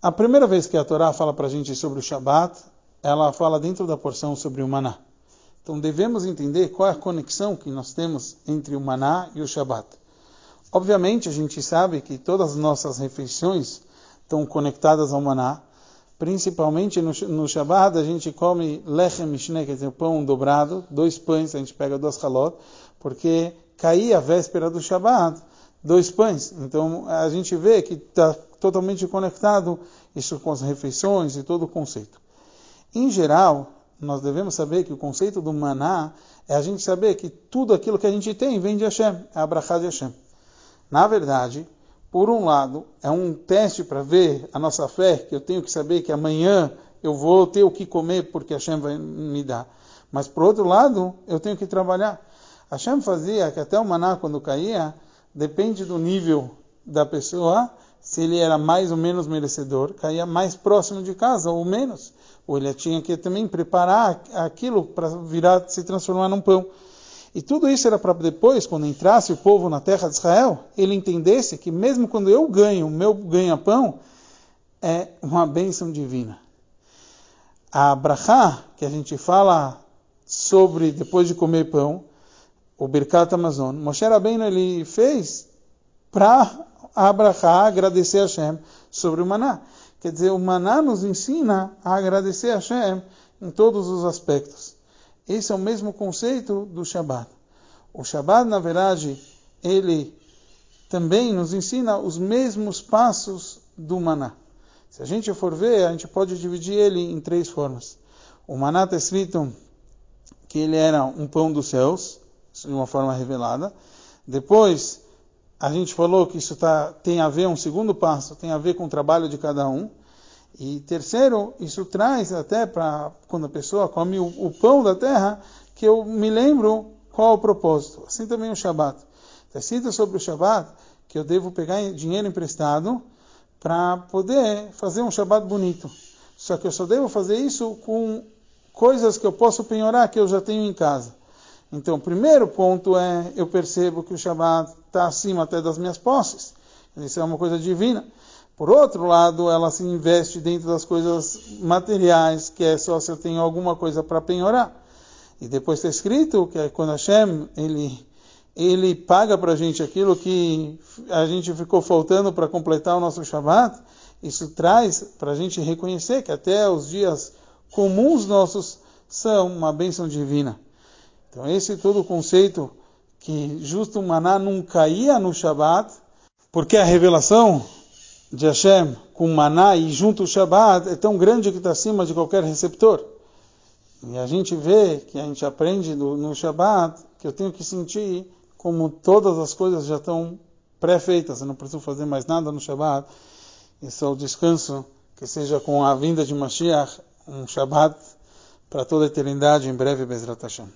A primeira vez que a Torá fala para a gente sobre o Shabat, ela fala dentro da porção sobre o maná. Então devemos entender qual é a conexão que nós temos entre o maná e o Shabat. Obviamente a gente sabe que todas as nossas refeições estão conectadas ao maná, principalmente no, no Shabbat a gente come lechem mishne, quer dizer, pão dobrado, dois pães, a gente pega duas halot, porque caía a véspera do Shabbat, dois pães. Então a gente vê que está totalmente conectado isso com as refeições e todo o conceito. Em geral, nós devemos saber que o conceito do maná é a gente saber que tudo aquilo que a gente tem vem de Hashem, é a de Hashem. Na verdade, por um lado, é um teste para ver a nossa fé, que eu tenho que saber que amanhã eu vou ter o que comer porque Hashem vai me dar. Mas por outro lado, eu tenho que trabalhar. Hashem fazia que até o maná, quando caía, depende do nível da pessoa, se ele era mais ou menos merecedor, caía mais próximo de casa ou menos. Ou ele tinha que também preparar aquilo para virar, se transformar num pão. E tudo isso era para depois, quando entrasse o povo na terra de Israel, ele entendesse que mesmo quando eu ganho, o meu ganha-pão é uma bênção divina. A brachá, que a gente fala sobre depois de comer pão, o Birkat Amazon, Moshe Rabbeinu ele fez para a agradecer a Hashem sobre o maná. Quer dizer, o maná nos ensina a agradecer a Hashem em todos os aspectos. Esse é o mesmo conceito do Shabat. O Shabat, na verdade, ele também nos ensina os mesmos passos do maná. Se a gente for ver, a gente pode dividir ele em três formas. O maná está escrito que ele era um pão dos céus, de uma forma revelada. Depois, a gente falou que isso tá, tem a ver, um segundo passo, tem a ver com o trabalho de cada um. E terceiro, isso traz até para quando a pessoa come o, o, pão da terra, que eu me lembro qual o propósito. Assim também o Shabat. Está escrito sobre o Shabat que eu devo pegar dinheiro emprestado para poder fazer um Shabat bonito. Só que eu só devo fazer isso com coisas que eu posso penhorar que eu já tenho em casa. Então, o primeiro ponto é eu percebo que o Shabat está acima até das minhas posses. Isso é uma coisa divina. Por outro lado, ela se investe dentro das coisas materiais, que é só se eu tenho alguma coisa para penhorar. E depois está escrito que quando Hashem ele, ele paga para a gente aquilo que a gente ficou faltando para completar o nosso Shabbat, isso traz para a gente reconhecer que até os dias comuns nossos são uma bênção divina. Então esse é todo o conceito que justo o maná não caía no Shabbat, porque a revelação de Hashem com maná e junto o Shabbat é tão grande que está acima de qualquer receptor. E a gente vê, que a gente aprende no, Shabbat, que eu tenho que sentir como todas as coisas já estão pré-feitas, eu não preciso fazer mais nada no Shabbat. Esse é o descanso, que seja com a vinda de Mashiach, um Shabbat para toda a eternidade, em breve, Bezrat Hashem.